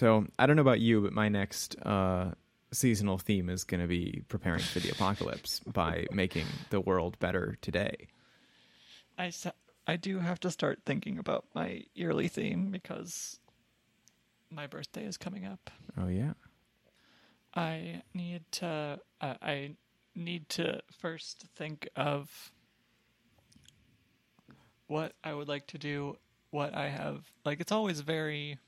So I don't know about you, but my next uh, seasonal theme is going to be preparing for the apocalypse by making the world better today. I I do have to start thinking about my yearly theme because my birthday is coming up. Oh yeah. I need to uh, I need to first think of what I would like to do, what I have like it's always very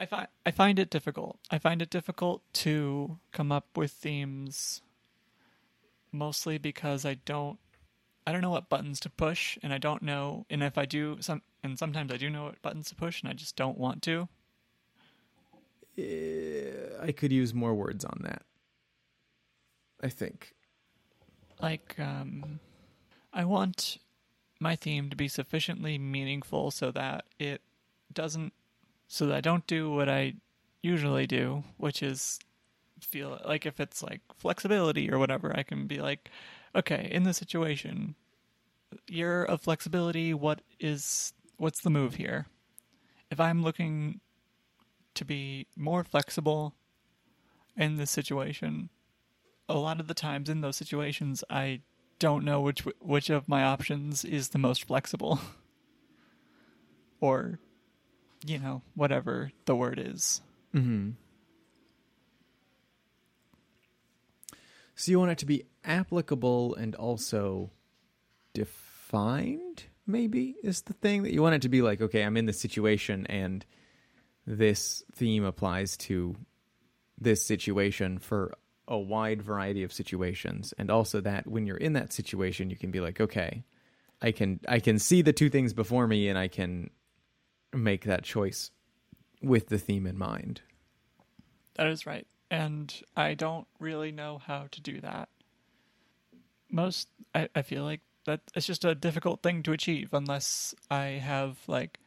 I find I find it difficult. I find it difficult to come up with themes mostly because I don't I don't know what buttons to push and I don't know and if I do some and sometimes I do know what buttons to push and I just don't want to. I could use more words on that. I think. like um I want my theme to be sufficiently meaningful so that it doesn't so that I don't do what I usually do, which is feel like if it's like flexibility or whatever, I can be like, okay, in this situation, year of flexibility, what is what's the move here? If I'm looking to be more flexible in this situation, a lot of the times in those situations I don't know which which of my options is the most flexible or you know whatever the word is Mm-hmm. So you want it to be applicable and also defined, maybe, is the thing that you want it to be like, okay, I'm in this situation and this theme applies to this situation for a wide variety of situations. And also that when you're in that situation, you can be like, okay, I can I can see the two things before me and I can make that choice with the theme in mind. that is right and I don't really know how to do that most I, I feel like that it's just a difficult thing to achieve unless I have like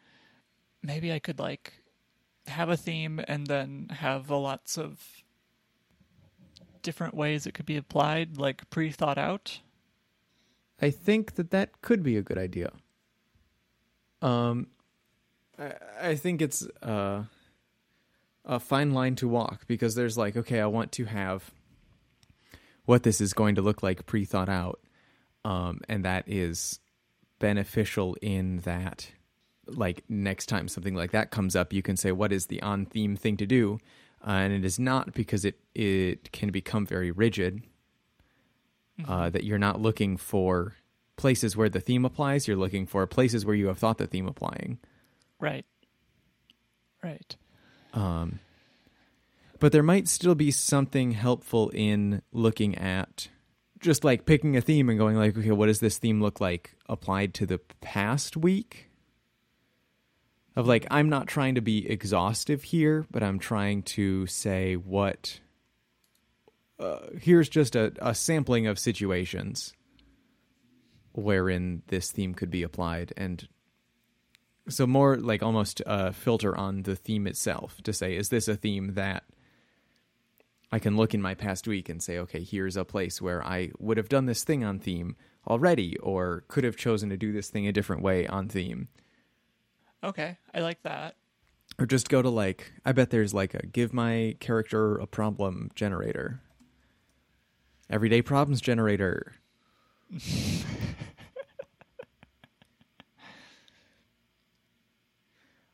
maybe I could like have a theme and then have a lots of different ways it could be applied like pre-thought out I think that that could be a good idea. Um, I, I think it's uh, a fine line to walk because there's like, okay, I want to have what this is going to look like pre thought out, um, and that is beneficial in that, like next time something like that comes up, you can say, what is the on theme thing to do? Uh, and it is not because it it can become very rigid uh, that you're not looking for places where the theme applies. You're looking for places where you have thought the theme applying. Right right Um, but there might still be something helpful in looking at just like picking a theme and going like, okay, what does this theme look like applied to the past week? Of like, I'm not trying to be exhaustive here, but I'm trying to say what. Uh, here's just a, a sampling of situations wherein this theme could be applied, and so more like almost a filter on the theme itself to say, is this a theme that I can look in my past week and say, okay, here's a place where I would have done this thing on theme already, or could have chosen to do this thing a different way on theme. okay I like that Or just go to like, I bet there's like a give my character a problem generator. Everyday problems generator.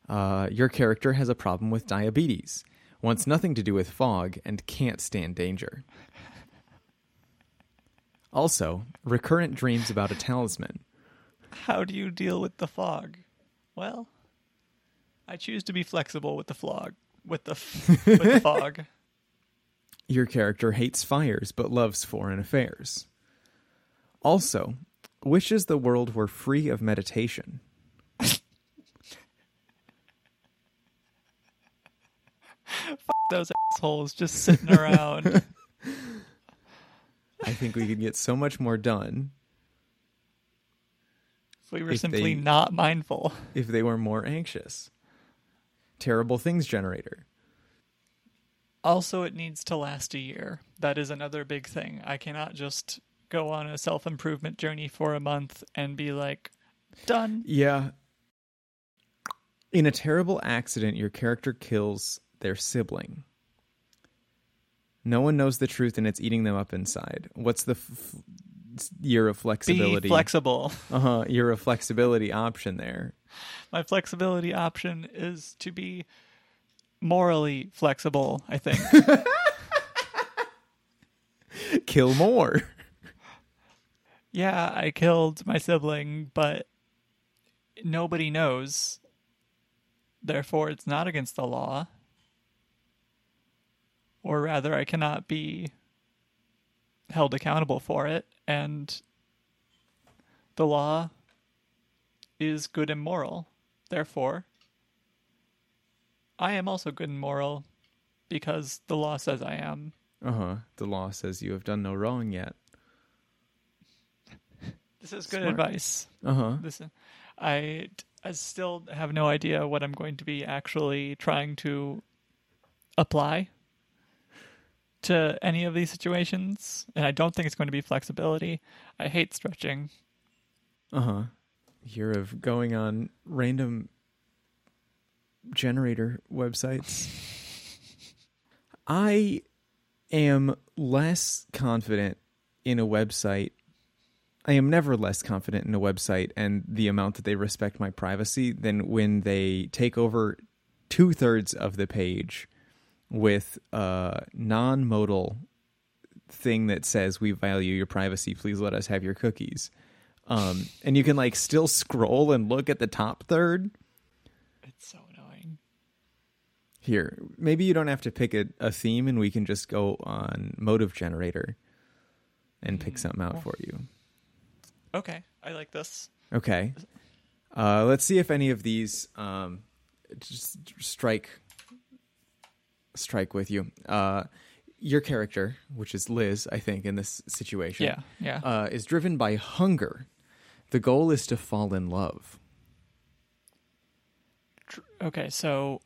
uh, your character has a problem with diabetes, wants nothing to do with fog, and can't stand danger. Also, recurrent dreams about a talisman. How do you deal with the fog? Well, I choose to be flexible with the flog, with the f- with the fog. Your character hates fires but loves foreign affairs. Also, wishes the world were free of meditation. Those assholes just sitting around. I think we could get so much more done if we were If simply they- not mindful. if they were more anxious. Terrible things generator. Also, it needs to last a year. That is another big thing. I cannot just go on a self improvement journey for a month and be like, done. Yeah. In a terrible accident, your character kills their sibling. No one knows the truth and it's eating them up inside. What's the f- year of Be flexibility? flexible. uh huh. Year of flexibility option there. My flexibility option is to be morally flexible, I think. Kill more. yeah, I killed my sibling, but nobody knows. Therefore, it's not against the law. Or rather, I cannot be held accountable for it, and the law is good and moral. Therefore, I am also good and moral because the law says I am. Uh huh. The law says you have done no wrong yet. This is good Smart. advice. Uh huh. This, I, I still have no idea what I'm going to be actually trying to apply to any of these situations, and I don't think it's going to be flexibility. I hate stretching. Uh huh. Year of going on random generator websites. I am less confident in a website. I am never less confident in a website and the amount that they respect my privacy than when they take over two thirds of the page with a non modal thing that says, We value your privacy. Please let us have your cookies. Um, and you can like still scroll and look at the top third. It's so annoying. Here, maybe you don't have to pick a, a theme and we can just go on motive generator and pick something out for you. Okay, I like this. Okay. Uh, let's see if any of these um, just strike strike with you. Uh, your character, which is Liz, I think, in this situation, Yeah, yeah. uh, is driven by hunger. The goal is to fall in love. Okay, so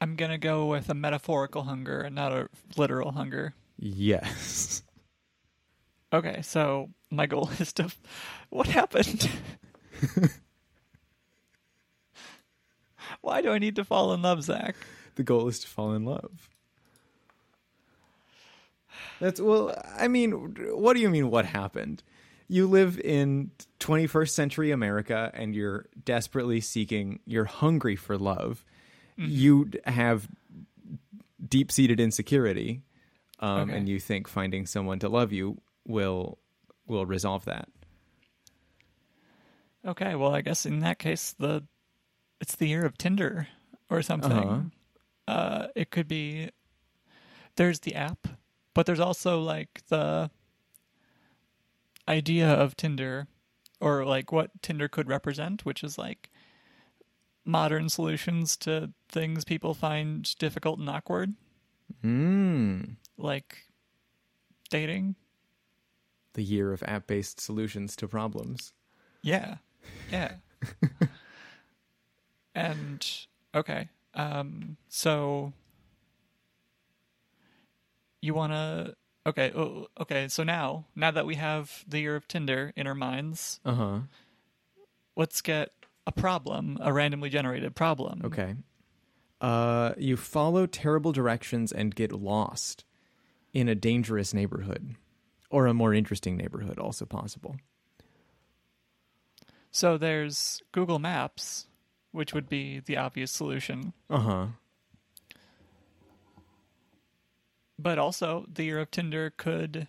I'm gonna go with a metaphorical hunger and not a literal hunger. Yes. Okay, so my goal is to. What happened? Why do I need to fall in love, Zach? The goal is to fall in love. That's well, I mean, what do you mean what happened? You live in 21st century America and you're desperately seeking, you're hungry for love. You have deep-seated insecurity um, Okay. and you think finding someone to love you will will resolve that. Okay, well, I guess in that case, the it's the year of Tinder or something. Uh-huh. Uh, it could be. There's the app, but there's also like the idea of Tinder, or like what Tinder could represent, which is like modern solutions to things people find difficult and awkward, Mm. like dating. The year of app-based solutions to problems. Yeah. Yeah. and okay. Um so you want to Okay, okay. So now, now that we have the year of Tinder in our minds, Uh-huh. let's get a problem, a randomly generated problem. Okay. Uh, you follow terrible directions and get lost in a dangerous neighborhood, or a more interesting neighborhood, also possible. So there's Google Maps, which would be the obvious solution, Uh huh. but also the year of Tinder could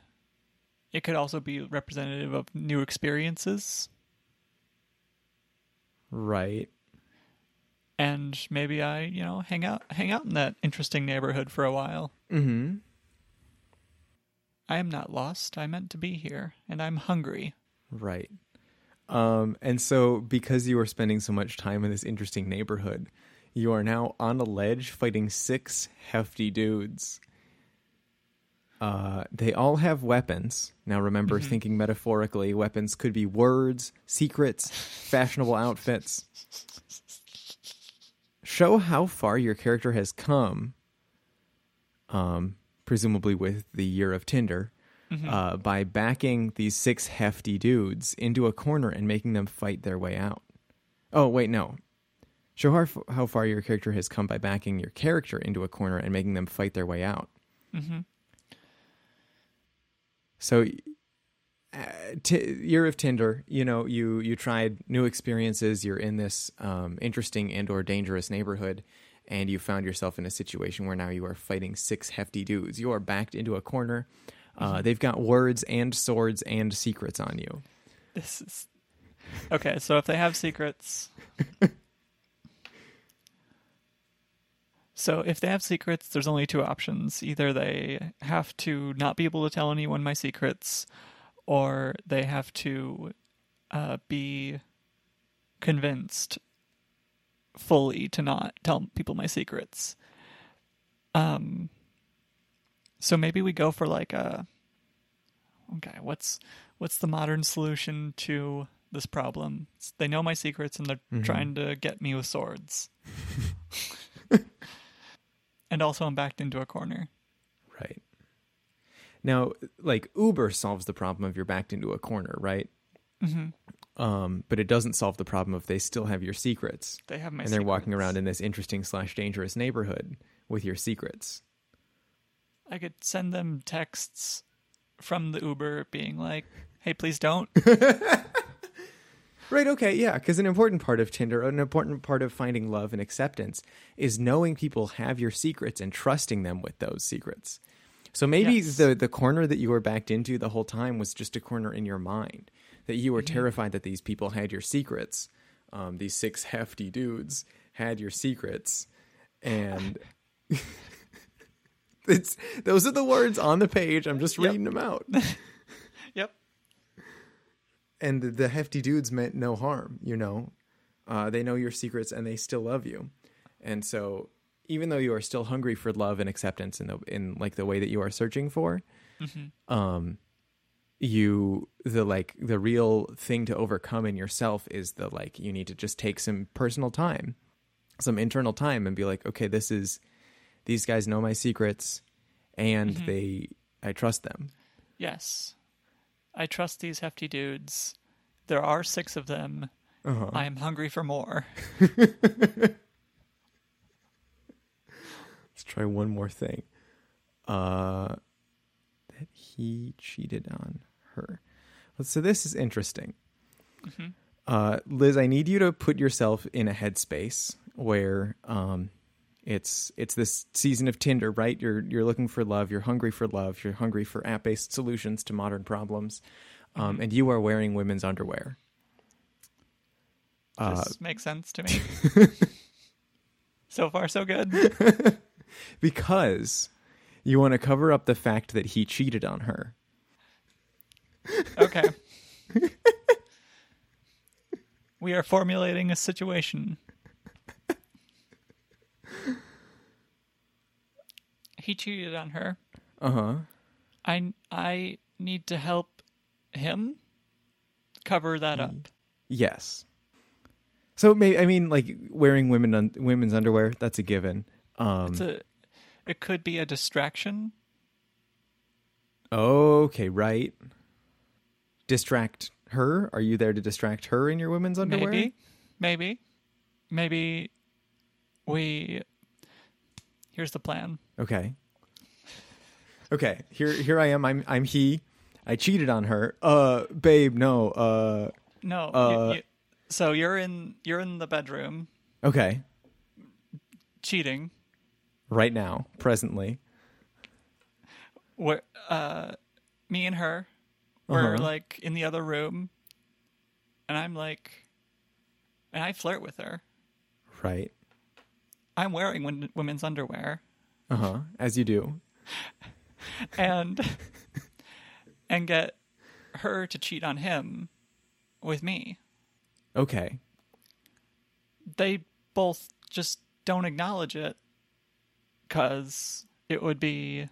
it could also be representative of new experiences Right. and maybe I, you know, hang out hang out in that interesting neighborhood for a while. Mm-hmm. I am not lost. I meant to be here, and I'm hungry. Right. Um, and so because you are spending so much time in this interesting neighborhood, you are now on a ledge fighting six hefty dudes. Uh, they all have weapons. Now remember, thinking metaphorically, weapons could be words, secrets, fashionable outfits. Show how far your character has come, um, presumably with the year of Tinder, uh, by backing these six hefty dudes into a corner and making them fight their way out. Oh, wait, no. Show how, f- how far your character has come by backing your character into a corner and making them fight their way out. Mm-hmm. So, uh, t- year of Tinder, you know, you you tried new experiences. You're in this um, interesting and or dangerous neighborhood, and you found yourself in a situation where now you are fighting six hefty dudes. You are backed into a corner. Uh, They've got words and swords and secrets on you. This is okay. So if they have secrets, so if they have secrets, there's only two options. Either they have to not be able to tell anyone my secrets, or they have to uh, be convinced fully to not tell people my secrets. Um. So maybe we go for like a. Okay, what's what's the modern solution to this problem? They know my secrets and they're Mhm. trying to get me with swords. and also, I'm backed into a corner. Right. Now, like Uber solves the problem of you're backed into a corner, right? Mm-hmm. Um, but it doesn't solve the problem if they still have your secrets They have my and they're walking around in this interesting slash dangerous neighborhood with your secrets. I could send them texts from the Uber being like, "Hey, please don't." Right. Okay. Yeah. Because an important part of Tinder, an important part of finding love and acceptance, is knowing people have your secrets and trusting them with those secrets. So maybe Yes. the the corner that you were backed into the whole time was just a corner in your mind that you were Mm-hmm. terrified that these people had your secrets. Um, these six hefty dudes had your secrets, and it's those are the words on the page. I'm just Yep. reading them out. yep. and the, the hefty dudes meant no harm you know uh, they know your secrets and they still love you and so even though you are still hungry for love and acceptance in the in like the way that you are searching for Mm-hmm. um you the like the real thing to overcome in yourself is the like you need to just take some personal time some internal time and be like okay this is these guys know my secrets and Mhm. they i trust them Yes. I trust these hefty dudes. There are six of them. uh-huh. I am hungry for more. Let's try one more thing. Uh, that he cheated on her. So this is interesting. hmm Uh, Liz, I need you to put yourself in a headspace where um, it's it's this season of Tinder, right? You're you're looking for love. You're hungry for love. You're hungry for app based solutions to modern problems, um, Mhm. and you are wearing women's underwear. Uh, this makes sense to me. so far, so good. because you want to cover up the fact that he cheated on her. Okay. we are formulating a situation. He cheated on her. Uh huh. I I need to help him cover that up. Yes. So maybe I mean like wearing women un- women's underwear that's a given. Um It's a it could be a distraction. okay, right. Distract her? Are you there to distract her in your women's underwear? Maybe. Maybe. Maybe we Here's the plan. Okay. Okay, here here I am. I'm I'm he. I cheated on her. Uh babe, no. Uh No. Uh, you- so you're in you're in the bedroom okay. cheating. Right now, presently. Where uh me and her were Uh-huh. like in the other room and I'm like and I flirt with her. Right. I'm wearing women's underwear Uh-huh. As you do. and and get her to cheat on him with me. Okay. They both just don't acknowledge it cuz it would be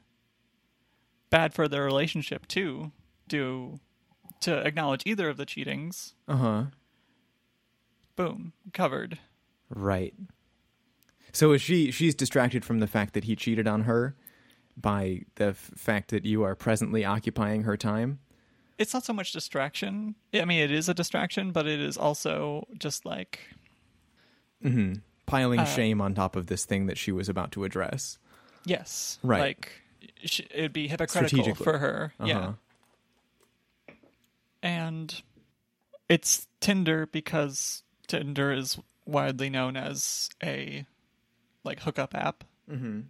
bad for their relationship too to to acknowledge either of the cheatings. Uh-huh. Boom, covered. Right. So is she she's distracted from the fact that he cheated on her by the f- fact that you are presently occupying her time? It's not so much distraction. I mean, it is a distraction, but it is also just like Mhm. piling Uh, shame on top of this thing that she was about to address. Yes. Right. Like sh- it'd be hypocritical for her. Yeah. Uh-huh. And it's Tinder because Tinder is widely known as a like hookup app, Mm-hmm.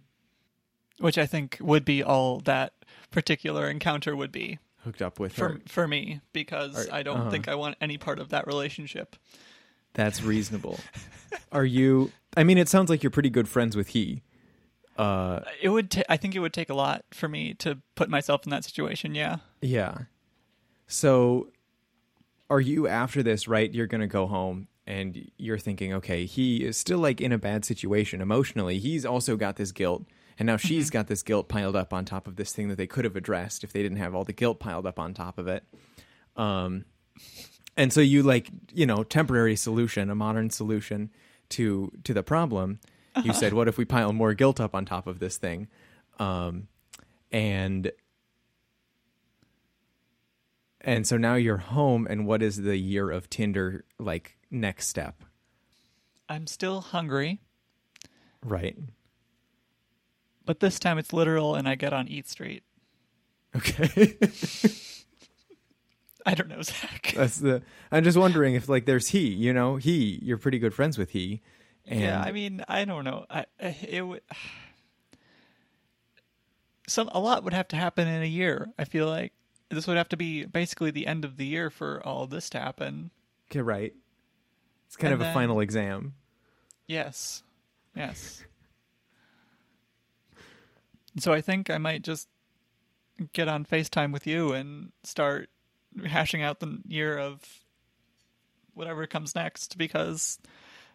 which I think would be all that particular encounter would be Hooked up with for her. for me because Are- I don't uh-huh. think I want any part of that relationship. That's reasonable. Are you? I mean, it sounds like you're pretty good friends with he. Uh, It would ta- I think it would take a lot for me to put myself in that situation, yeah. yeah. So, are you after this? Right, you're gonna go home and you're thinking, okay, he is still like in a bad situation emotionally. He's also got this guilt, and now she's got this guilt piled up on top of this thing that they could have addressed if they didn't have all the guilt piled up on top of it. Um, and so you like you know temporary solution, a modern solution to to the problem. You said, what if we pile more guilt up on top of this thing? Um, and and so now you're home, and what is the year of Tinder like next step? I'm still hungry, Right. but this time it's literal and I get on Eat Street. Okay. I don't know, Zach. That's the. I'm just wondering if like there's he. You know, he. You're pretty good friends with he. And yeah, I mean, I don't know. I it would some a lot would have to happen in a year. I feel like this would have to be basically the end of the year for all this to happen. okay, right. It's kind And of a final exam. Yes. Yes. So I think I might just get on FaceTime with you and start hashing out the year of whatever comes next because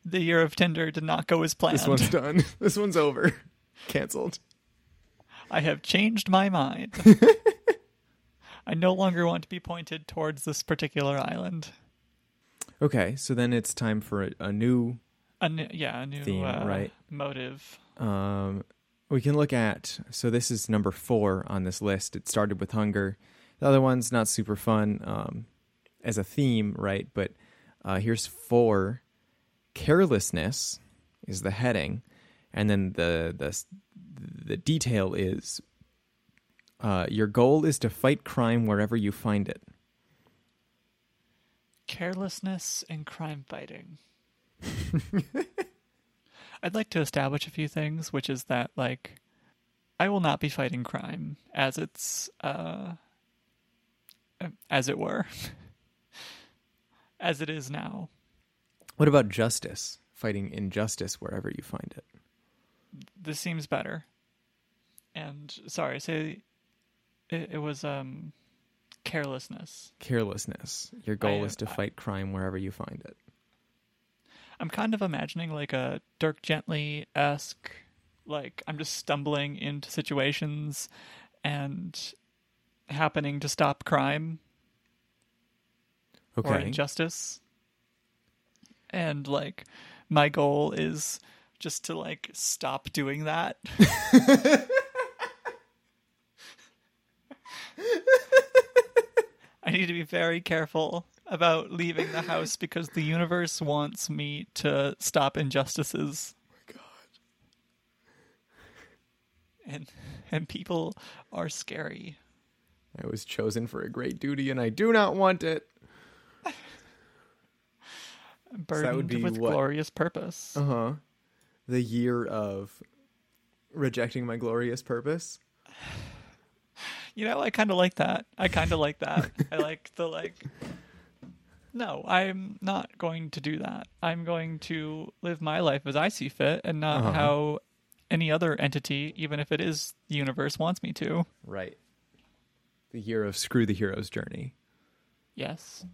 the year of Tinder did not go as planned. This one's done. this one's over. Cancelled. I have changed my mind. I no longer want to be pointed towards this particular island. Okay, so then it's time for a, a new. A new, yeah, a new Theme, uh, right. motive. Um, we can look at. So this is number four on this list. It started with hunger. The other one's not super fun um, as a theme, right? But uh, here's four. Carelessness is the heading, and then the the the detail is. Uh, your goal is to fight crime wherever you find it. Carelessness and crime fighting. I'd like to establish a few things, which is that like I will not be fighting crime as it's uh as it were. as it is now. What about justice? Fighting injustice wherever you find it. This seems better. And sorry, say it, it was um carelessness. Carelessness. Your goal I- is to I- fight crime wherever you find it. I'm kind of imagining like a Dirk Gently esque, like I'm just stumbling into situations and happening to stop crime or Okay. injustice. And like my goal is just to like stop doing that. I need to be very careful about leaving the house because the universe wants me to stop injustices. my God. And and people are scary. I was chosen for a great duty and I do not want it. Burdened be with what? glorious purpose. Uh huh. The year of rejecting my glorious purpose. You know, I kind of like that. I kind of like that. I like the like. No, I'm not going to do that. I'm going to live my life as I see fit, and not Uh-huh. how any other entity, even if it is the universe, wants me to. Right. The year of screw the hero's journey. Yes.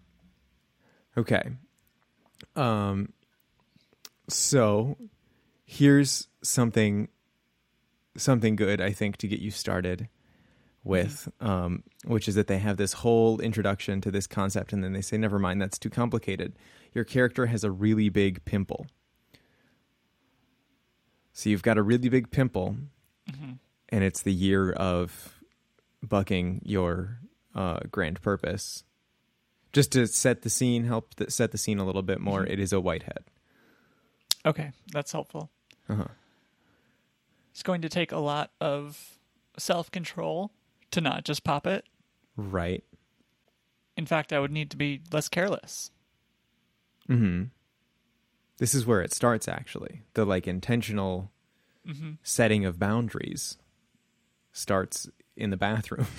Okay. Um so here's something something good I think to get you started with um which is that they have this whole introduction to this concept and then they say never mind that's too complicated. Your character has a really big pimple. So you've got a really big pimple Mhm. and it's the year of bucking your uh, grand purpose. Just to set the scene, help th- set the scene a little bit more. Mhm. it is a whitehead. Okay, that's helpful. Uh-huh. It's going to take a lot of self control to not just pop it. Right. In fact, I would need to be less careless. Mm-hmm. This is where it starts, actually. The like intentional setting of boundaries starts in the bathroom.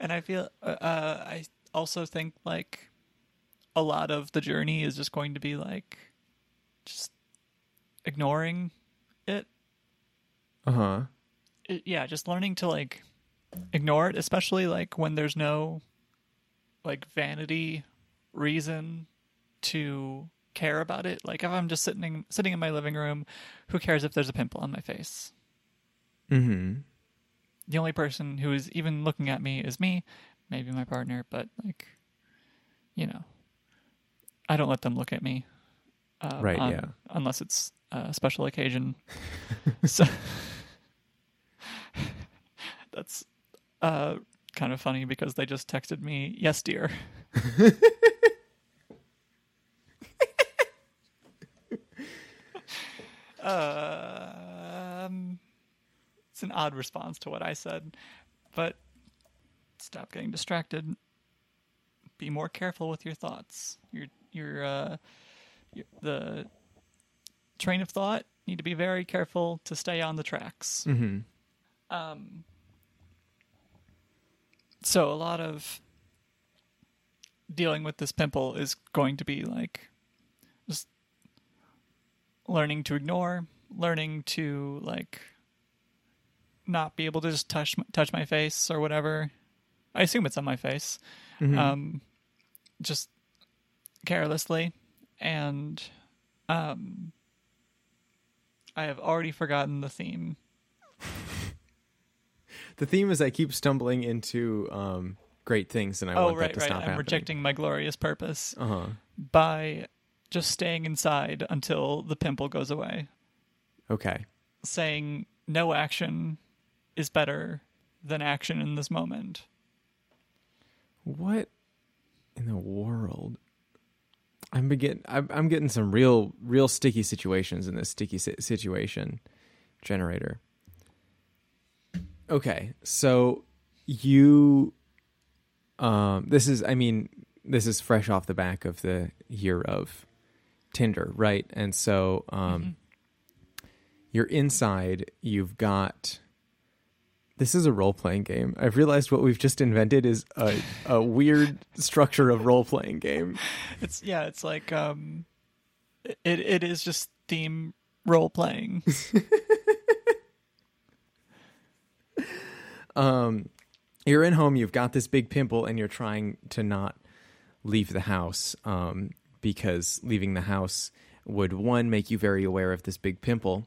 And I feel, uh, uh, I also think like a lot of the journey is just going to be like just ignoring. Uh huh. it. Yeah, just learning to like ignore it, especially like when there's no like vanity reason to care about it. Like if I'm just sitting sitting in my living room, who cares if there's a pimple on my face? Mm-hmm. The only person who is even looking at me is me, maybe my partner, but like, you know, I don't let them look at me. Um, Right, on- yeah. Unless it's a special occasion. so that's uh, kind of funny because they just texted me, "Yes, dear." um, it's an odd response to what I said, but stop getting distracted. Be more careful with your thoughts. Your your uh, your, the train of thought need to be very careful to stay on the tracks. Mm-hmm. Um, so a lot of dealing with this pimple is going to be like just learning to ignore, learning to like not be able to just touch touch my face or whatever. I assume it's on my face. Mm-hmm. Um, just carelessly, and um, I have already forgotten the theme. The theme is I keep stumbling into um, great things, and I oh want right, that to right. stop I'm happening. rejecting my glorious purpose Uh huh. by just staying inside until the pimple goes away. Okay. Saying no action is better than action in this moment. What in the world? I'm begin. I'm, I'm getting some real, real sticky situations in this sticky si- situation generator. Okay, so you, um, this is. I mean, this is fresh off the back of the year of Tinder, right? And so, um, you're inside. You've got. This is a role playing game. I've realized what we've just invented is a, a weird structure of role playing game. It's yeah, it's like um, it it is just theme role playing. Um, you're in home, you've got this big pimple, and you're trying to not leave the house um, because leaving the house would one make you very aware of this big pimple,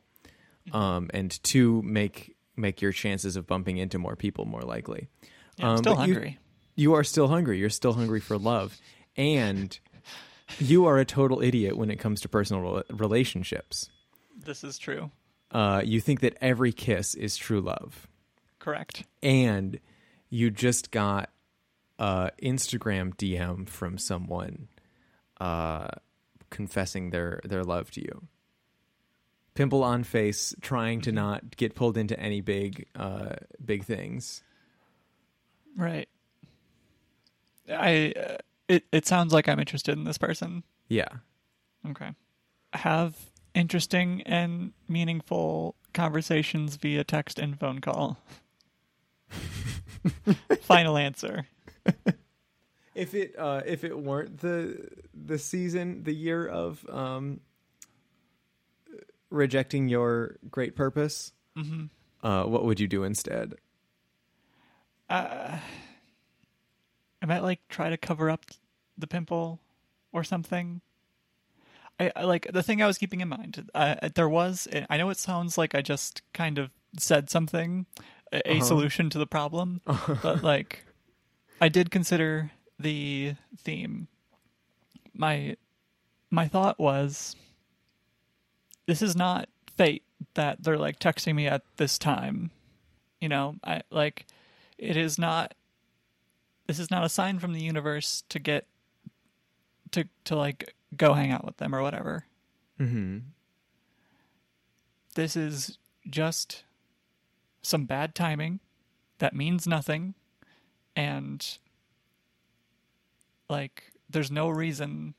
um, and two make make your chances of bumping into more people more likely. Yeah, Um, still but you- hungry. you are still hungry. You're still hungry for love, and you are a total idiot when it comes to personal relationships. This is true. Uh, you think that every kiss is true love, Correct. and you just got a Instagram DM from someone uh, confessing their their love to you. Pimple on face, trying to not get pulled into any big uh, big things. Right. I uh, it it sounds like I'm interested in this person. Yeah. Okay. Have interesting and meaningful conversations via text and phone call. Final answer. If it uh, if it weren't the the season, the year of um, rejecting your great purpose, uh, what would you do instead? I might like try to cover up the pimple or something. I, I like the thing I was keeping in mind. Uh, there was, I know it sounds like I just kind of said something, a, a solution to the problem, but like I did consider the theme. My my thought was, this is not fate that they're like texting me at this time. You know, I like it is not this is not a sign from the universe to get to to like go hang out with them or whatever. Mm-hmm. This is just some bad timing that means nothing and like there's no reason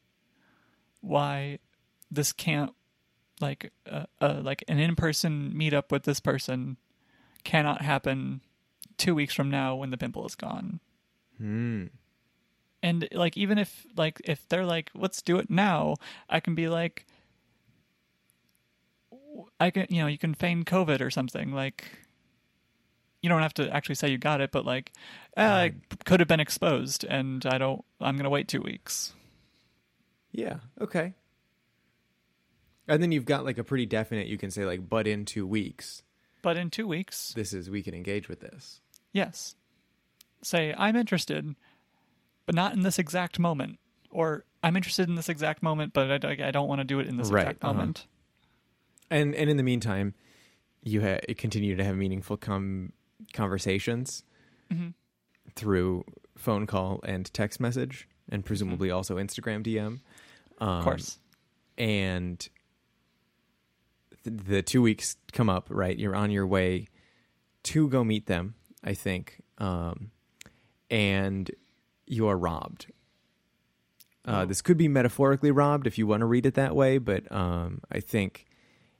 why this can't like uh, uh like an in-person meetup with this person cannot happen 2 weeks from now when the pimple is gone Hmm. and like even if like if they're like let's do it now i can be like i can you know you can feign covid or something like you don't have to actually say you got it but like uh, i could have been exposed and i don't i'm gonna wait two weeks Yeah. Okay. And then you've got like a pretty definite. You can say like, but in two weeks, but in two weeks this is we can engage with this. yes say i'm interested but not in this exact moment or i'm interested in this exact moment but i, I don't want to do it in this Right, exact uh-huh. moment And and in the meantime, you ha- continue to have meaningful com- conversations Mhm. through phone call and text message, and presumably also Instagram DM. Um, of course and th- the two weeks come up right you're on your way to go meet them i think um, and you are robbed uh, Oh. this could be metaphorically robbed if you want to read it that way but um, i think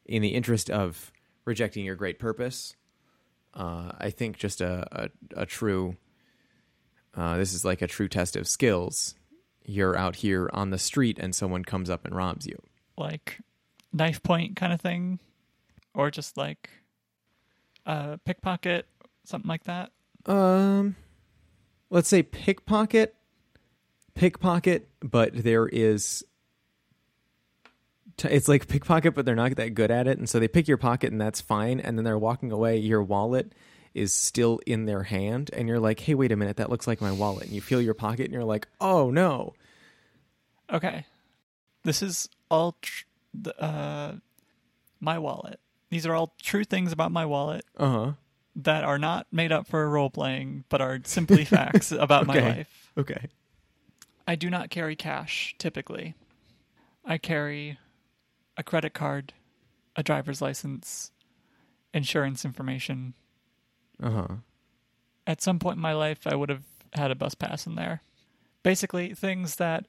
in the interest of rejecting your great purpose uh, i think just a, a, a true uh, this is like a true test of skills. You're out here on the street and someone comes up and robs you. Like knife point kind of thing? Or just like a pickpocket something like that? Um, let's say pickpocket, pickpocket, but there is. T- it's like pickpocket, but they're not that good at it, and so they pick your pocket, and that's fine. And then they're walking away. Your wallet is still in their hand, and you're like, "Hey, wait a minute, that looks like my wallet." And you feel your pocket, and you're like, "Oh no!" okay this is all tr- uh my wallet these are all true things about my wallet Uh huh. that are not made up for role playing but are simply facts about my life Okay. i do not carry cash typically i carry a credit card a driver's license insurance information Uh huh. at some point in my life, I would have had a bus pass in there. Basically, things that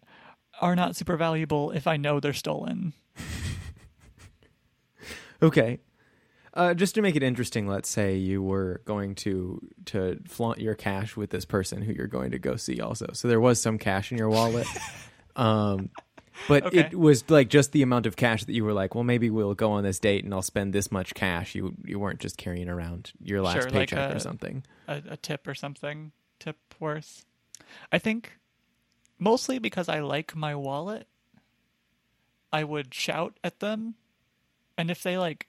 are not super valuable if I know they're stolen. Okay. Uh, just to make it interesting, let's say you were going to to flaunt your cash with this person who you're going to go see also. So there was some cash in your wallet. um, but Okay. it was like just the amount of cash that you were like, well, maybe we'll go on this date and I'll spend this much cash. You you weren't just carrying around your last Sure, like paycheck or something. A, a tip or something. Tip worth. I think mostly because I like my wallet, I would shout at them. And if they like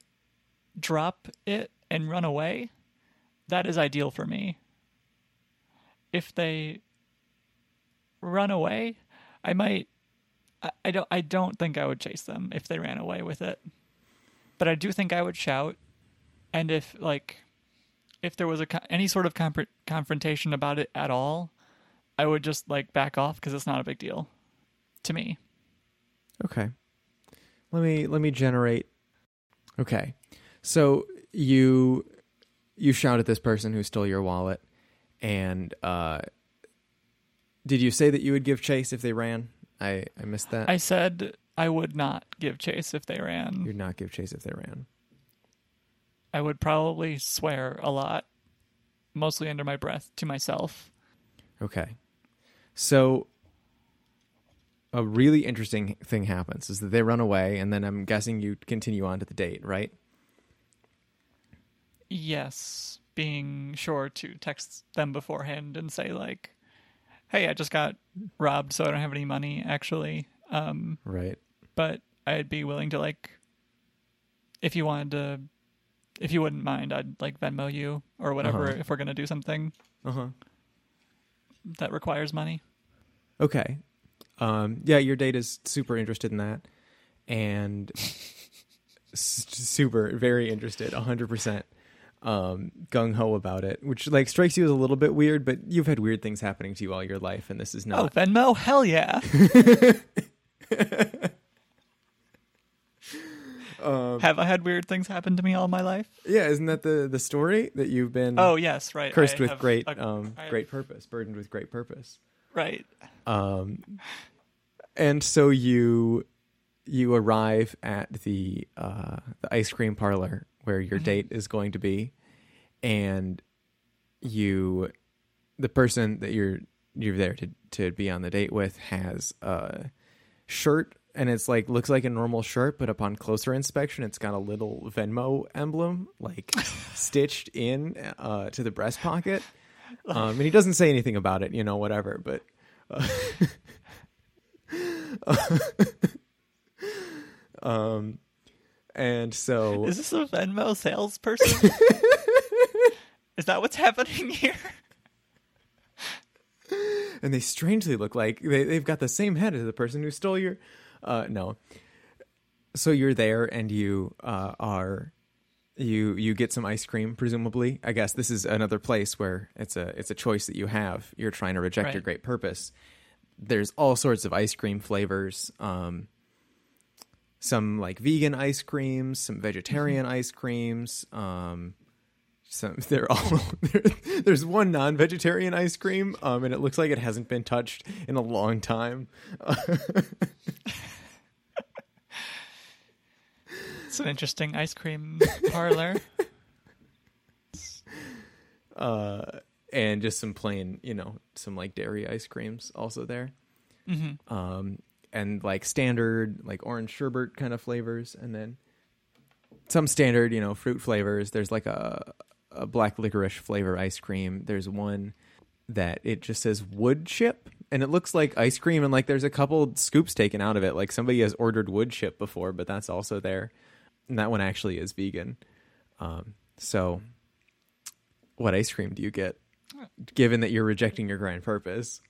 drop it and run away, that is ideal for me. If they run away, I might I, don't I don't think I would chase them if they ran away with it. But I do think I would shout and if like if there was a any sort of compr confrontation about it at all, I would just like back off because it's not a big deal to me. Okay. Let me let me generate. Okay. So you you shout at this person who stole your wallet and uh did you say that you would give chase if they ran? I I missed that. I said I would not give chase if they ran. You'd not give chase if they ran. I would probably swear a lot, mostly under my breath to myself. Okay. So a really interesting thing happens is that they run away and then I'm guessing you continue on to the date, right? Yes, being sure to text them beforehand and say like, "Hey, I just got robbed, so I don't have any money actually." Um, Right. but I'd be willing to like if you wanted to if you wouldn't mind, I'd like Venmo you or whatever Uh-huh. if we're gonna do something Uh-huh. that requires money. Okay. Um, yeah, your date is super interested in that, and s- super very interested, hundred percent. Um, gung ho about it, which like strikes you as a little bit weird. But you've had weird things happening to you all your life, and this is not. Oh, not. Venmo? Hell yeah. Um, Have I had weird things happen to me all my life? yeah, isn't that the the story that you've been Oh, yes, right. cursed I with great a- um, have- great purpose, burdened with great purpose? Right. Um, and so you you arrive at the uh, the ice cream parlor where your Mhm. date is going to be, and you the person that you're you're there to to be on the date with has a shirt and it's like looks like a normal shirt but upon closer inspection it's got a little venmo emblem like stitched in uh, to the breast pocket um, and he doesn't say anything about it you know whatever but uh, um and so Is this a Venmo salesperson? Is that what's happening here? and they strangely look like they, they've got the same head as the person who stole your uh no. So you're there and you uh are you you get some ice cream presumably. I guess this is another place where it's a it's a choice that you have. You're trying to reject your great purpose. There's all sorts of ice cream flavors um some like vegan ice creams some vegetarian ice creams um some they're all there's one non-vegetarian ice cream um and it looks like it hasn't been touched in a long time. It's an interesting ice cream parlor. uh and just some plain you know some like dairy ice creams also there. Hmm um and like standard like orange sherbet kind of flavors and then some standard you know fruit flavors. There's like a a black licorice flavor ice cream. There's one that it just says wood chip and it looks like ice cream and like there's a couple scoops taken out of it. Like somebody has ordered wood chip before but that's also there and that one actually is vegan. Um so what ice cream do you get given that you're rejecting your grand purpose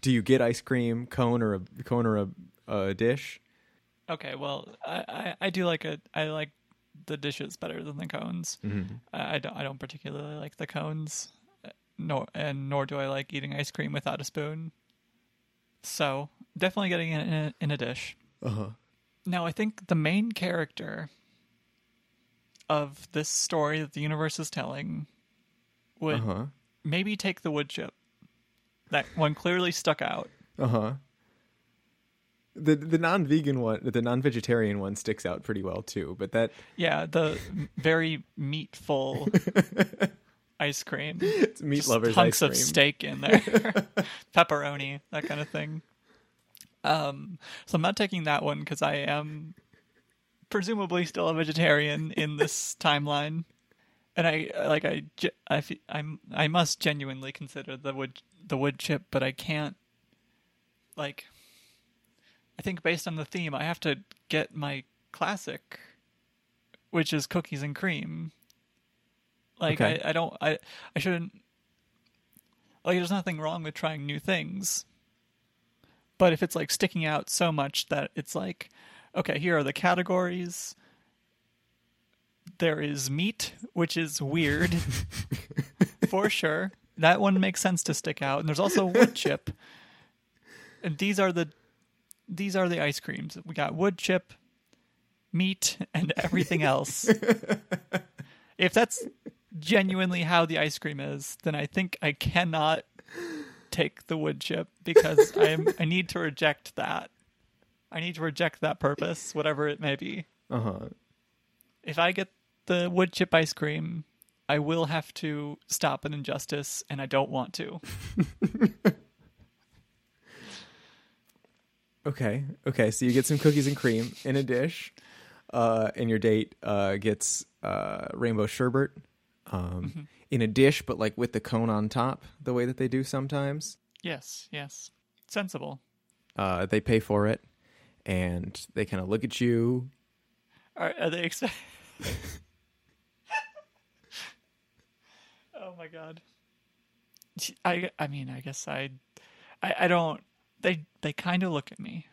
do you get ice cream cone or a cone or a, a dish Okay, well, I, I, I do like a I like the dishes better than the cones. mm-hmm. I, I don't I don't particularly like the cones, uh, nor and nor do I like eating ice cream without a spoon. So definitely getting it in a, in a dish. uh-huh Now I think the main character of this story that the universe is telling would uh-huh maybe take the wood chip. That one clearly stuck out. uh-huh the the non-vegan one the non-vegetarian one sticks out pretty well too but that Yeah, the very meatful ice cream. it's meat Just lovers hunks of steak in there, pepperoni, that kind of thing. Um, so I'm not taking that one because I am presumably still a vegetarian in this timeline, and I like I I I'm I must genuinely consider the wood the wood chip, but I can't like. I think based on the theme, I have to get my classic, which is cookies and cream. Like Okay. I, I don't I I shouldn't like there's nothing wrong with trying new things. But if it's like sticking out so much that it's like, okay, here are the categories. There is meat, which is weird for sure. That one makes sense to stick out. And there's also wood chip. And these are the these are the ice creams. We got wood chip, meat, and everything else. if that's genuinely how the ice cream is, then I think I cannot take the wood chip because I am I need to reject that. I need to reject that purpose, whatever it may be. uh-huh If I get the wood chip ice cream, I will have to stop an injustice and I don't want to. Okay. Okay. So you get some cookies and cream in a dish, uh, and your date uh, gets uh, rainbow sherbet um, in a dish, but like with the cone on top, the way that they do sometimes. Yes, yes. Sensible. Uh, they pay for it, and they kind of look at you. Are, are they expect? oh my god. I I mean I guess I I, I don't they they kind of look at me.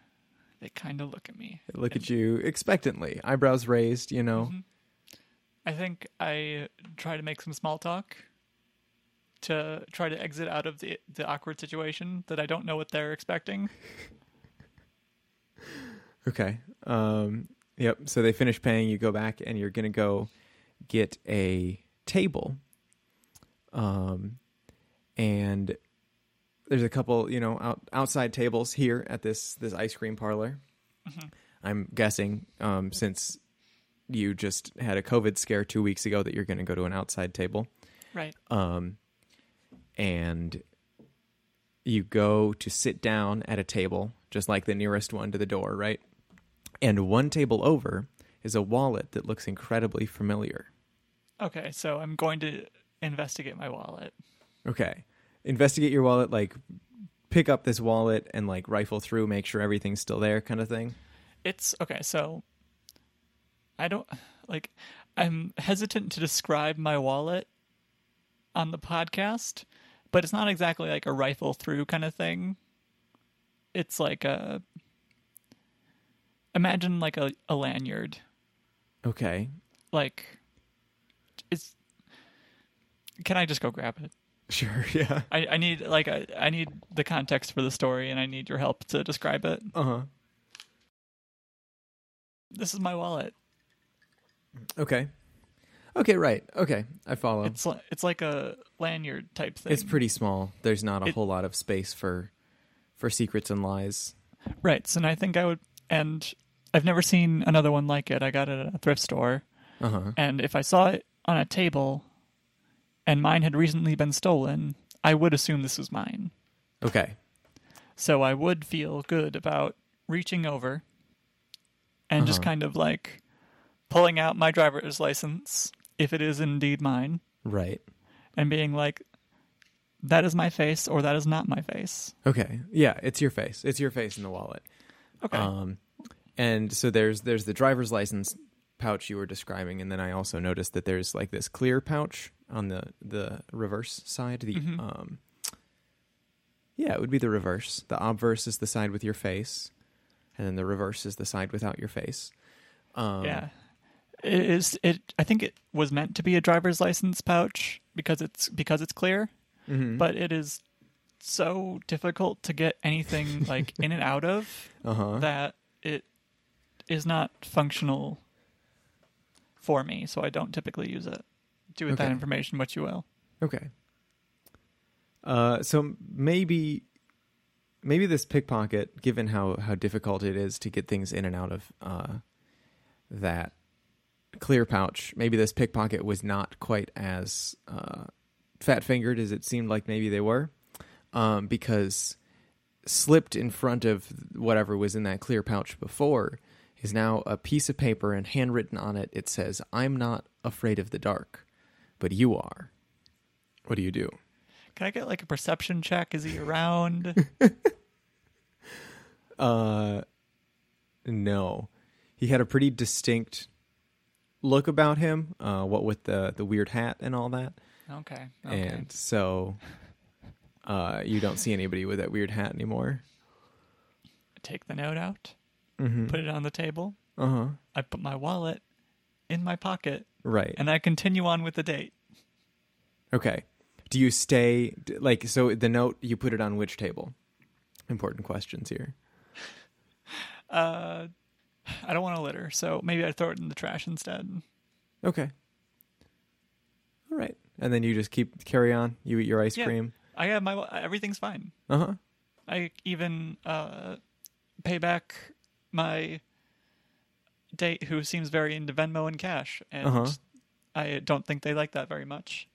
They kind of look at me. They look at you expectantly, eyebrows raised. You know. I think I try to make some small talk to try to exit out of the the awkward situation that I don't know what they're expecting. Okay. Um, yep. So they finish paying. You go back, and you're gonna go get a table. Um, and there's a couple, you know, out, outside tables here at this this ice cream parlor. I'm guessing, um, since you just had a COVID scare two weeks ago, that you're going to go to an outside table. Right. Um, and you go to sit down at a table, just like the nearest one to the door, right? And one table over is a wallet that looks incredibly familiar. Okay, so I'm going to investigate my wallet. Okay. Investigate your wallet, like pick up this wallet and like rifle through, make sure everything's still there, kind of thing. It's okay, so I don't like I'm hesitant to describe my wallet on the podcast, but it's not exactly like a rifle through kind of thing. It's like a imagine like a, a lanyard. Okay. Like it's can I just go grab it? Sure. Yeah. I, I need like I, I need the context for the story and I need your help to describe it. Uh huh. This is my wallet. Okay. Okay. Right. Okay. I follow. It's, It's li- it's like a lanyard type thing. It's pretty small. There's not a It- whole lot of space for for secrets and lies. Right. So and I think I would, and I've never seen another one like it. I got it at a thrift store, Uh huh. and if I saw it on a table, and mine had recently been stolen, I would assume this was mine. Okay. So I would feel good about reaching over and just Uh-huh. kind of like pulling out my driver's license, if it is indeed mine, Right. and being like, that is my face or that is not my face. Okay. Yeah, it's your face. It's your face in the wallet. Okay. Um, and so there's there's the driver's license pouch you were describing, and then I also noticed that there's like this clear pouch on the the reverse side. The Mhm. um, yeah, it would be the reverse. The obverse is the side with your face, and then the reverse is the side without your face. Um, yeah. It is it I think it was meant to be a driver's license pouch because it's because it's clear, mhm. but it is so difficult to get anything like in and out of uh-huh. that it is not functional for me, so I don't typically use it. Do with that information what you will. Okay. Uh, so maybe, maybe this pickpocket, given how how difficult it is to get things in and out of uh, that clear pouch, maybe this pickpocket was not quite as uh, fat fingered as it seemed like maybe they were, um, because slipped in front of whatever was in that clear pouch before is now a piece of paper and handwritten on it. It says, "I'm not afraid of the dark, but you are." What do you do? Can I get like a perception check? Is he around? Uh, no. He had a pretty distinct look about him. Uh, what with the the weird hat and all that, okay. Okay. and so, uh, you don't see anybody with that weird hat anymore. Take the note out, Mm-hmm. put it on the table. Uh huh. I put my wallet in my pocket, Right. and I continue on with the date. Okay. Do you stay like so? The note you put it on which table? Important questions here. Uh, I don't want to litter, so maybe I throw it in the trash instead. Okay. All right. And then you just keep carry on. You eat your ice Yeah. cream. I have my everything's fine. Uh huh. I even uh, pay back my date, who seems very into Venmo and cash, and Uh-huh. I don't think they like that very much.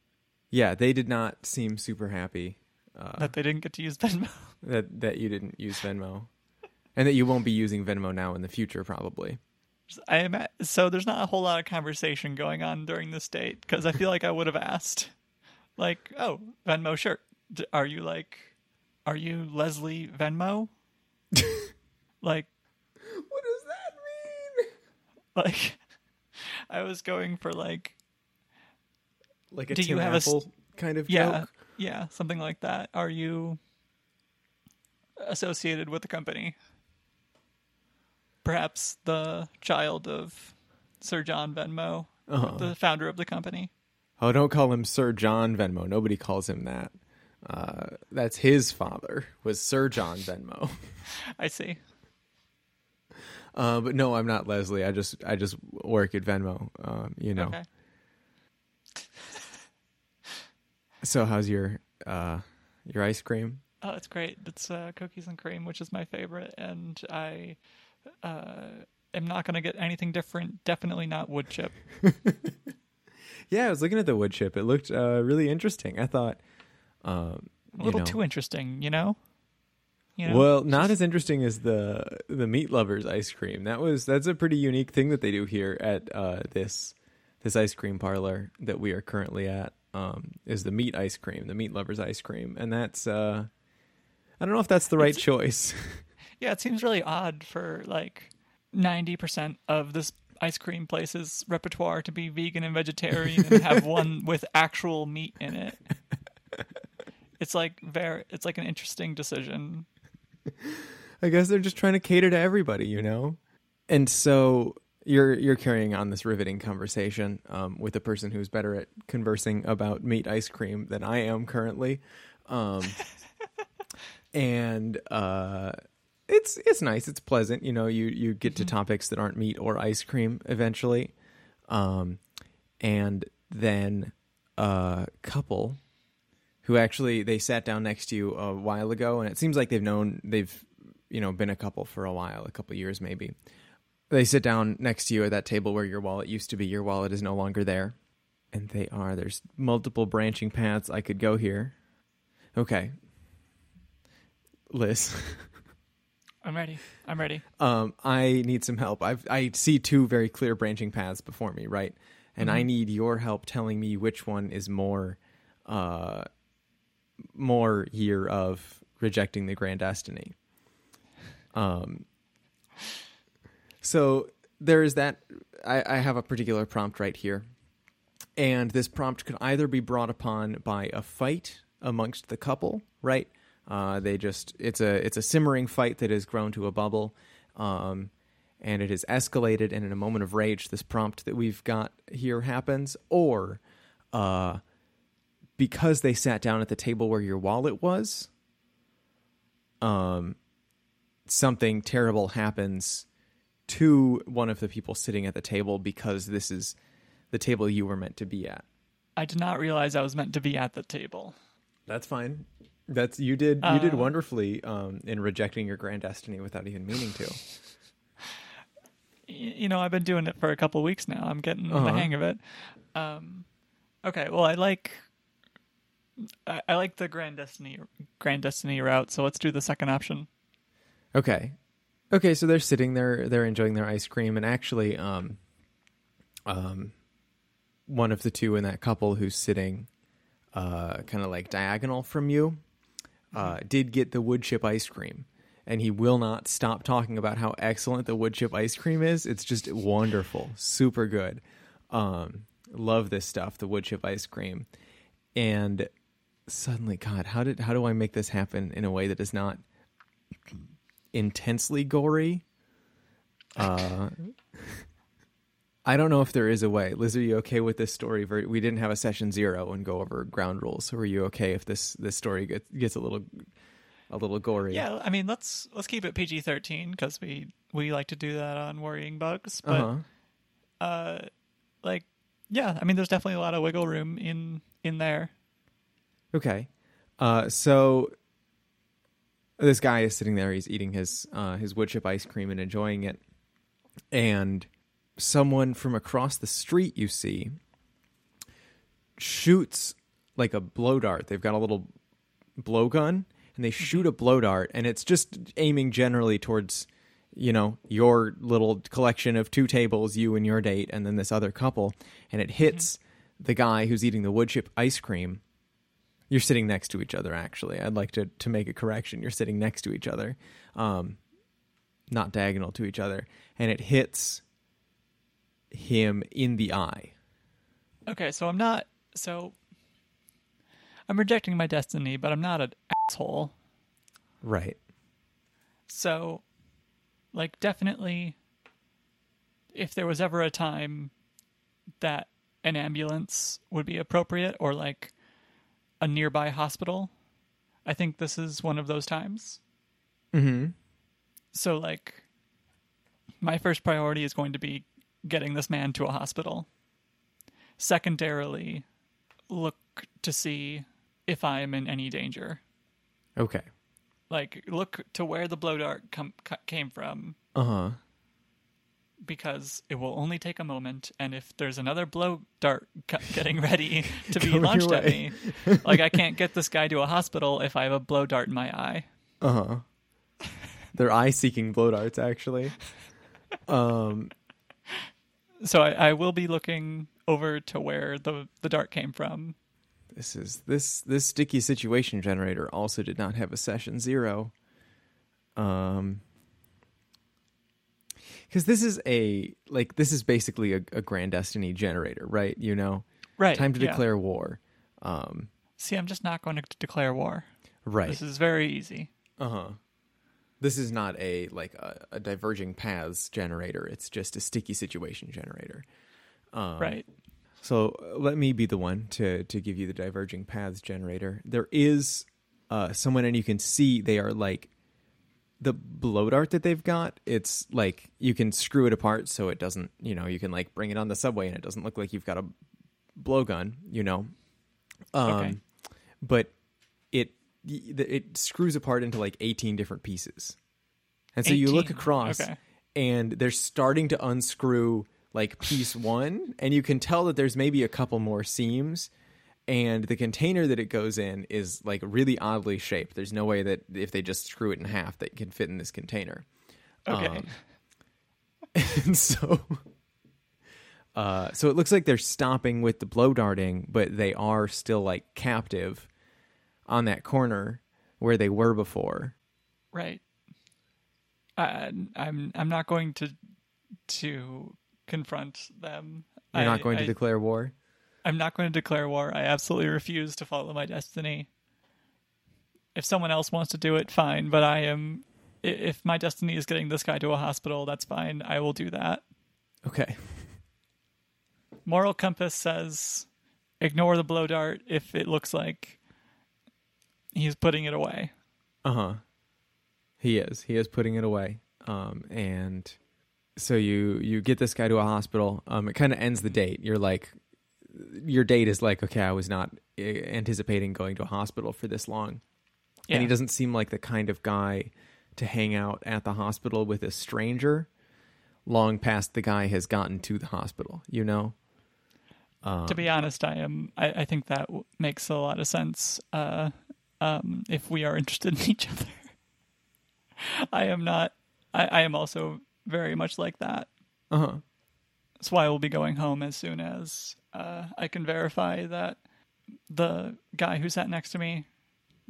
Yeah, they did not seem super happy uh, that they didn't get to use Venmo. that that you didn't use Venmo, and that you won't be using Venmo now in the future, probably. I am at, so there's not a whole lot of conversation going on during this date because I feel like I would have asked, like, "Oh, Venmo, sure. Are you like, are you Leslie Venmo?" like, What does that mean? like, I was going for like, Like a Do you Tim have a s- Apple kind of yeah, joke? yeah, something like that. Are you associated with the company? Perhaps the child of Sir John Venmo Uh-huh. the founder of the company. Oh, don't call him Sir John Venmo. Nobody calls him that. Uh, that's his father was Sir John Venmo. I see. Uh, but no, I'm not Leslie. I just I just work at Venmo. Um, you know. Okay. So how's your uh, your ice cream? Oh, it's great. It's uh, cookies and cream, which is my favorite, and I uh, am not going to get anything different. Definitely not wood chip. Yeah, I was looking at the wood chip. It looked uh, really interesting. I thought, um, A you little know, too interesting, you know. You know? well, not as interesting as the the meat lovers ice cream. That was that's a pretty unique thing that they do here at uh, this this ice cream parlor that we are currently at. Um, is the meat ice cream, the meat lovers ice cream, and that's uh, I don't know if that's the right It's- choice. Yeah, it seems really odd for like ninety percent of this ice cream place's repertoire to be vegan and vegetarian and have one with actual meat in it. It's like very it's like an interesting decision. I guess they're just trying to cater to everybody, you know. And so you're you're carrying on this riveting conversation um, with a person who's better at conversing about meat ice cream than I am currently, um, and uh, it's it's nice, it's pleasant. You know, you you get to topics that aren't meat or ice cream eventually, um, and then a couple who actually they sat down next to you a while ago, and it seems like they've known they've you know been a couple for a while, a couple years maybe. They sit down next to you at that table where your wallet used to be. Your wallet is no longer there, and they are. There's multiple branching paths I could go here. Okay, Liz, I'm ready. I'm ready. um, I need some help. I I see two very clear branching paths before me, right? And I need your help telling me which one is more, uh, more year of rejecting the grand destiny. Um. So there is that. I, I have a particular prompt right here, and this prompt could either be brought upon by a fight amongst the couple, right? Uh, they just it's a it's a simmering fight that has grown to a bubble, um, and it has escalated. And in a moment of rage, this prompt that we've got here happens, or uh, because they sat down at the table where your wallet was, um, something terrible happens to one of the people sitting at the table because this is the table you were meant to be at. I did not realize I was meant to be at the table. That's fine. That's you did you did Uh, wonderfully um, in rejecting your grand destiny without even meaning to. You know, I've been doing it for a couple weeks now. I'm getting Uh-huh. the hang of it. Um, okay, well, I like I, I like the Grand Destiny Grand Destiny route. So let's do the second option. Okay. Okay, so they're sitting there, they're enjoying their ice cream, and actually, um, um, one of the two in that couple who's sitting, uh, kind of like diagonal from you, uh, did get the wood chip ice cream, and he will not stop talking about how excellent the wood chip ice cream is. It's just wonderful, super good. Um, love this stuff, the wood chip ice cream, and suddenly, God, how did how do I make this happen in a way that is not intensely gory. Uh, I don't know if there is a way. Liz, are you okay with this story? We didn't have a session zero and go over ground rules, so are you okay if this this story gets gets a little a little gory? Yeah, I mean, let's let's keep it PG thirteen because we we like to do that on Worrying Bugs. But Uh-huh. uh, like, yeah, I mean, there's definitely a lot of wiggle room in in there. Okay. Uh, so this guy is sitting there. He's eating his uh, his wood chip ice cream and enjoying it. And someone from across the street, you see, shoots like a blow dart. They've got a little blowgun, and they shoot a blow dart, and it's just aiming generally towards you know your little collection of two tables, you and your date, and then this other couple, and it hits the guy who's eating the wood chip ice cream you're sitting next to each other actually. I'd like to to make a correction. You're sitting next to each other um not diagonal to each other and it hits him in the eye. Okay, so I'm not so I'm rejecting my destiny, but I'm not an asshole. right. So, like, definitely, if there was ever a time that an ambulance would be appropriate or like a nearby hospital. I think this is one of those times. Mm-hmm. So, like, my first priority is going to be getting this man to a hospital. Secondarily, look to see if I am in any danger. Okay. Like, look to where the blow dart com- came from Uh huh. Because it will only take a moment. And if there's another blow dart c- getting ready to be launched at me, like, I can't get this guy to a hospital if I have a blow dart in my eye. Uh huh. They're eye seeking blow darts, actually. Um. So I, I will be looking over to where the, the dart came from. This is this this sticky situation generator also did not have a session zero. Um. Because this is a like this is basically a, a Grand Destiny generator, right? You know, Right. time to yeah. declare war. Um. See, I'm just not going to declare war. Right. This is very easy. Uh huh. This is not a like a, a diverging paths generator. It's just a sticky situation generator. Um, right. So uh, let me be the one to to give you the diverging paths generator. There is uh, someone, and you can see they are like the blow dart that they've got. It's like you can screw it apart so it doesn't. You know, you can like bring it on the subway, and it doesn't look like you've got a blowgun. You know, um, Okay. but it it screws apart into like 18 different pieces. And so you look across okay. and they're starting to unscrew like piece 1 and you can tell that there's maybe a couple more seams and the container that it goes in is like really oddly shaped. There's no way that if they just screw it in half that it can fit in this container. Okay. Um, and so uh so it looks like they're stopping with the blow darting but they are still like captive on that corner where they were before right. I'm I'm not going to to confront them. you're I- not going to I- declare war I'm not going to declare war. I absolutely refuse to follow my destiny. If someone else wants to do it, fine. But I am. If my destiny is getting this guy to a hospital, that's fine. I will do that. okay Moral compass says ignore the blow dart if it looks like he's putting it away. uh-huh he is he is putting it away um and so you you get this guy to a hospital um it kind of ends the date you're like your date is like okay i was not uh, anticipating going to a hospital for this long Yeah. and he doesn't seem like the kind of guy to hang out at the hospital with a stranger long past the guy has gotten to the hospital you know um, to be honest, I am. I, I think that w- makes a lot of sense. Uh, um, if we are interested in each other, I am not. I, I am also very much like that. uh-huh That's why I will be going home as soon as uh, I can verify that the guy who sat next to me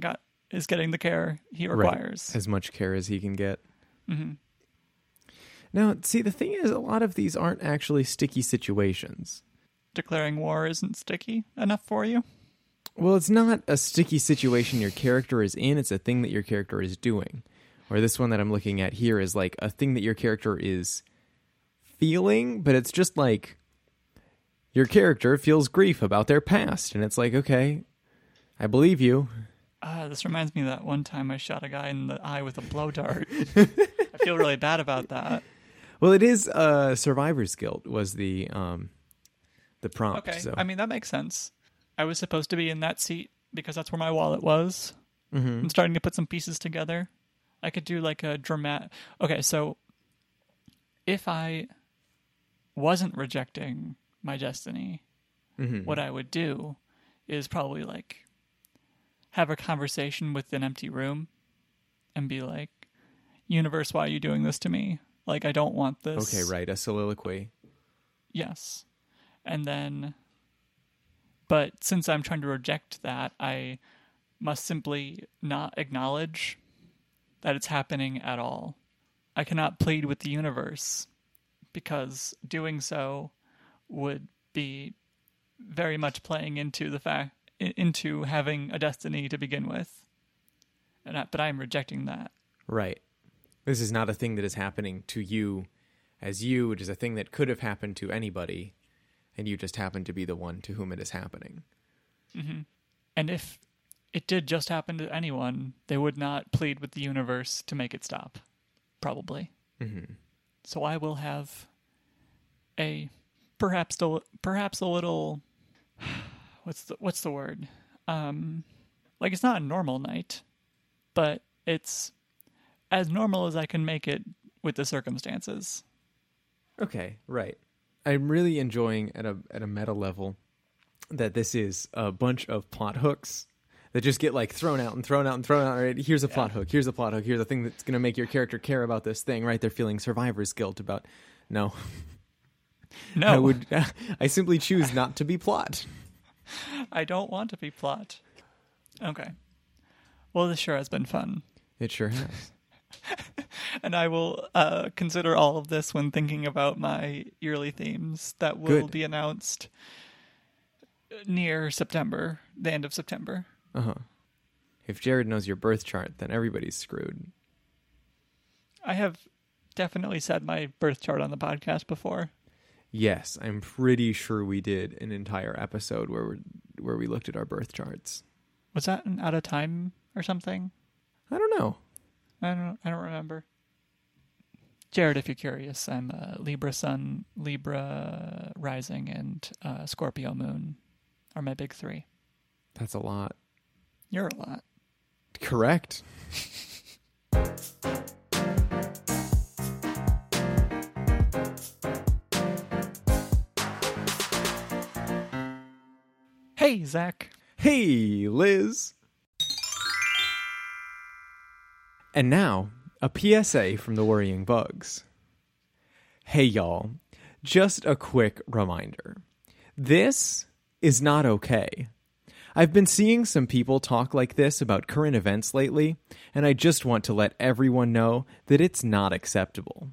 got is getting the care he Right. requires. as much care as he can get hmm now see the thing is a lot of these aren't actually sticky situations Declaring war isn't sticky enough for you. Well, it's not a sticky situation your character is in, it's a thing that your character is doing. Or this one that I'm looking at here is like a thing that your character is feeling, but it's just like your character feels grief about their past. And it's like, okay, I believe you. Uh, this reminds me of that one time I shot a guy in the eye with a blow dart. I feel really bad about that. Well, it is uh, Survivor's Guilt was the um, the prompt. Okay, So. I mean that makes sense. I was supposed to be in that seat because that's where my wallet was. Mhm. I'm starting to put some pieces together. I could do like a dramatic. Okay, so if I wasn't rejecting my destiny, Mhm. what I would do is probably like have a conversation with an empty room and be like, "Universe, why are you doing this to me? Like, I don't want this." Okay, right. A soliloquy. Yes. And then, but since I'm trying to reject that, I must simply not acknowledge that it's happening at all. I cannot plead with the universe because doing so would be very much playing into the fact into having a destiny to begin with. And I, but I am rejecting that. Right. This is not a thing that is happening to you as you. It is a thing that could have happened to anybody. and you just happen to be the one to whom it is happening. And if it did just happen to anyone, they would not plead with the universe to make it stop. Probably. Mm-hmm. So I will have a perhaps the perhaps a little what's the what's the word? Um like it's not a normal night, but it's as normal as I can make it with the circumstances. Okay, right. I'm really enjoying at a at a meta level that this is a bunch of plot hooks that just get like thrown out and thrown out and thrown out. Right, here's a plot hook. Here's a plot hook. Here's a thing that's going to make your character care about this thing. Right, they're feeling survivor's guilt about. No, No, I would. I simply choose not to be plot. I don't want to be plot. Okay. Well, this sure has been fun. It sure has. And I will uh, consider all of this when thinking about my yearly themes that will Good. be announced near September, the end of September. Uh huh. If Jared knows your birth chart, then everybody's screwed. I have definitely said my birth chart on the podcast before. Yes, I'm pretty sure we did an entire episode where we where we looked at our birth charts. Was that an out of time or something? I don't know. I don't. I don't remember. Jared, if you're curious, I'm a Libra Sun, Libra Rising, and uh, Scorpio Moon are my big three. That's a lot. You're a lot. Correct. Hey, Zach. Hey, Liz. And now, a PSA from the Worrying Bugs. Hey, y'all. Just a quick reminder this is not okay. I've been seeing some people talk like this about current events lately, and I just want to let everyone know that it's not acceptable.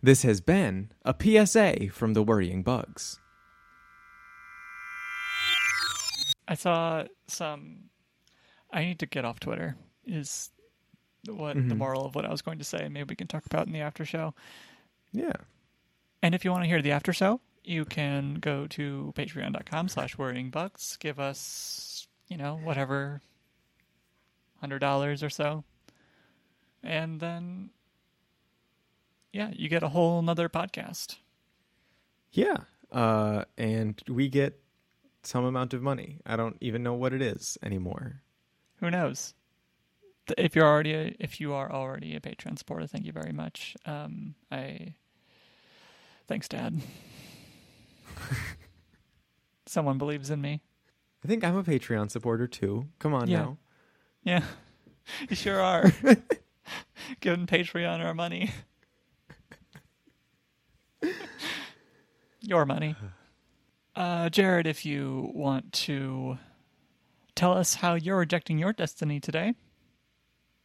This has been a PSA from the Worrying Bugs. I saw some. I need to get off Twitter. Is what the moral of what I was going to say. Maybe we can talk about in the after show. Yeah. And if you want to hear the after show, you can go to patreon.com slash worrying bugs. Give us, you know, whatever, $100 or so. And then, yeah, you get a whole nother podcast. Yeah. Uh, and we get some amount of money. I don't even know what it is anymore. Who knows? If you're already a, if you are already a Patreon supporter, thank you very much. Um, I thanks, Dad. Someone believes in me. I think I'm a Patreon supporter too. Come on Yeah. now. Yeah, you sure are. Giving Patreon our money. Your money. Uh, Jared, if you want to tell us how you're rejecting your destiny today,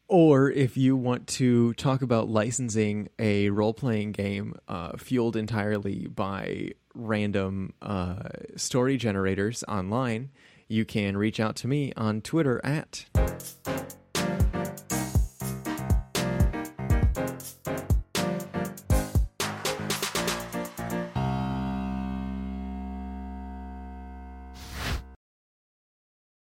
Or if you want to talk about licensing a role playing game uh, fueled entirely by random uh, story generators online, you can reach out to me on Twitter at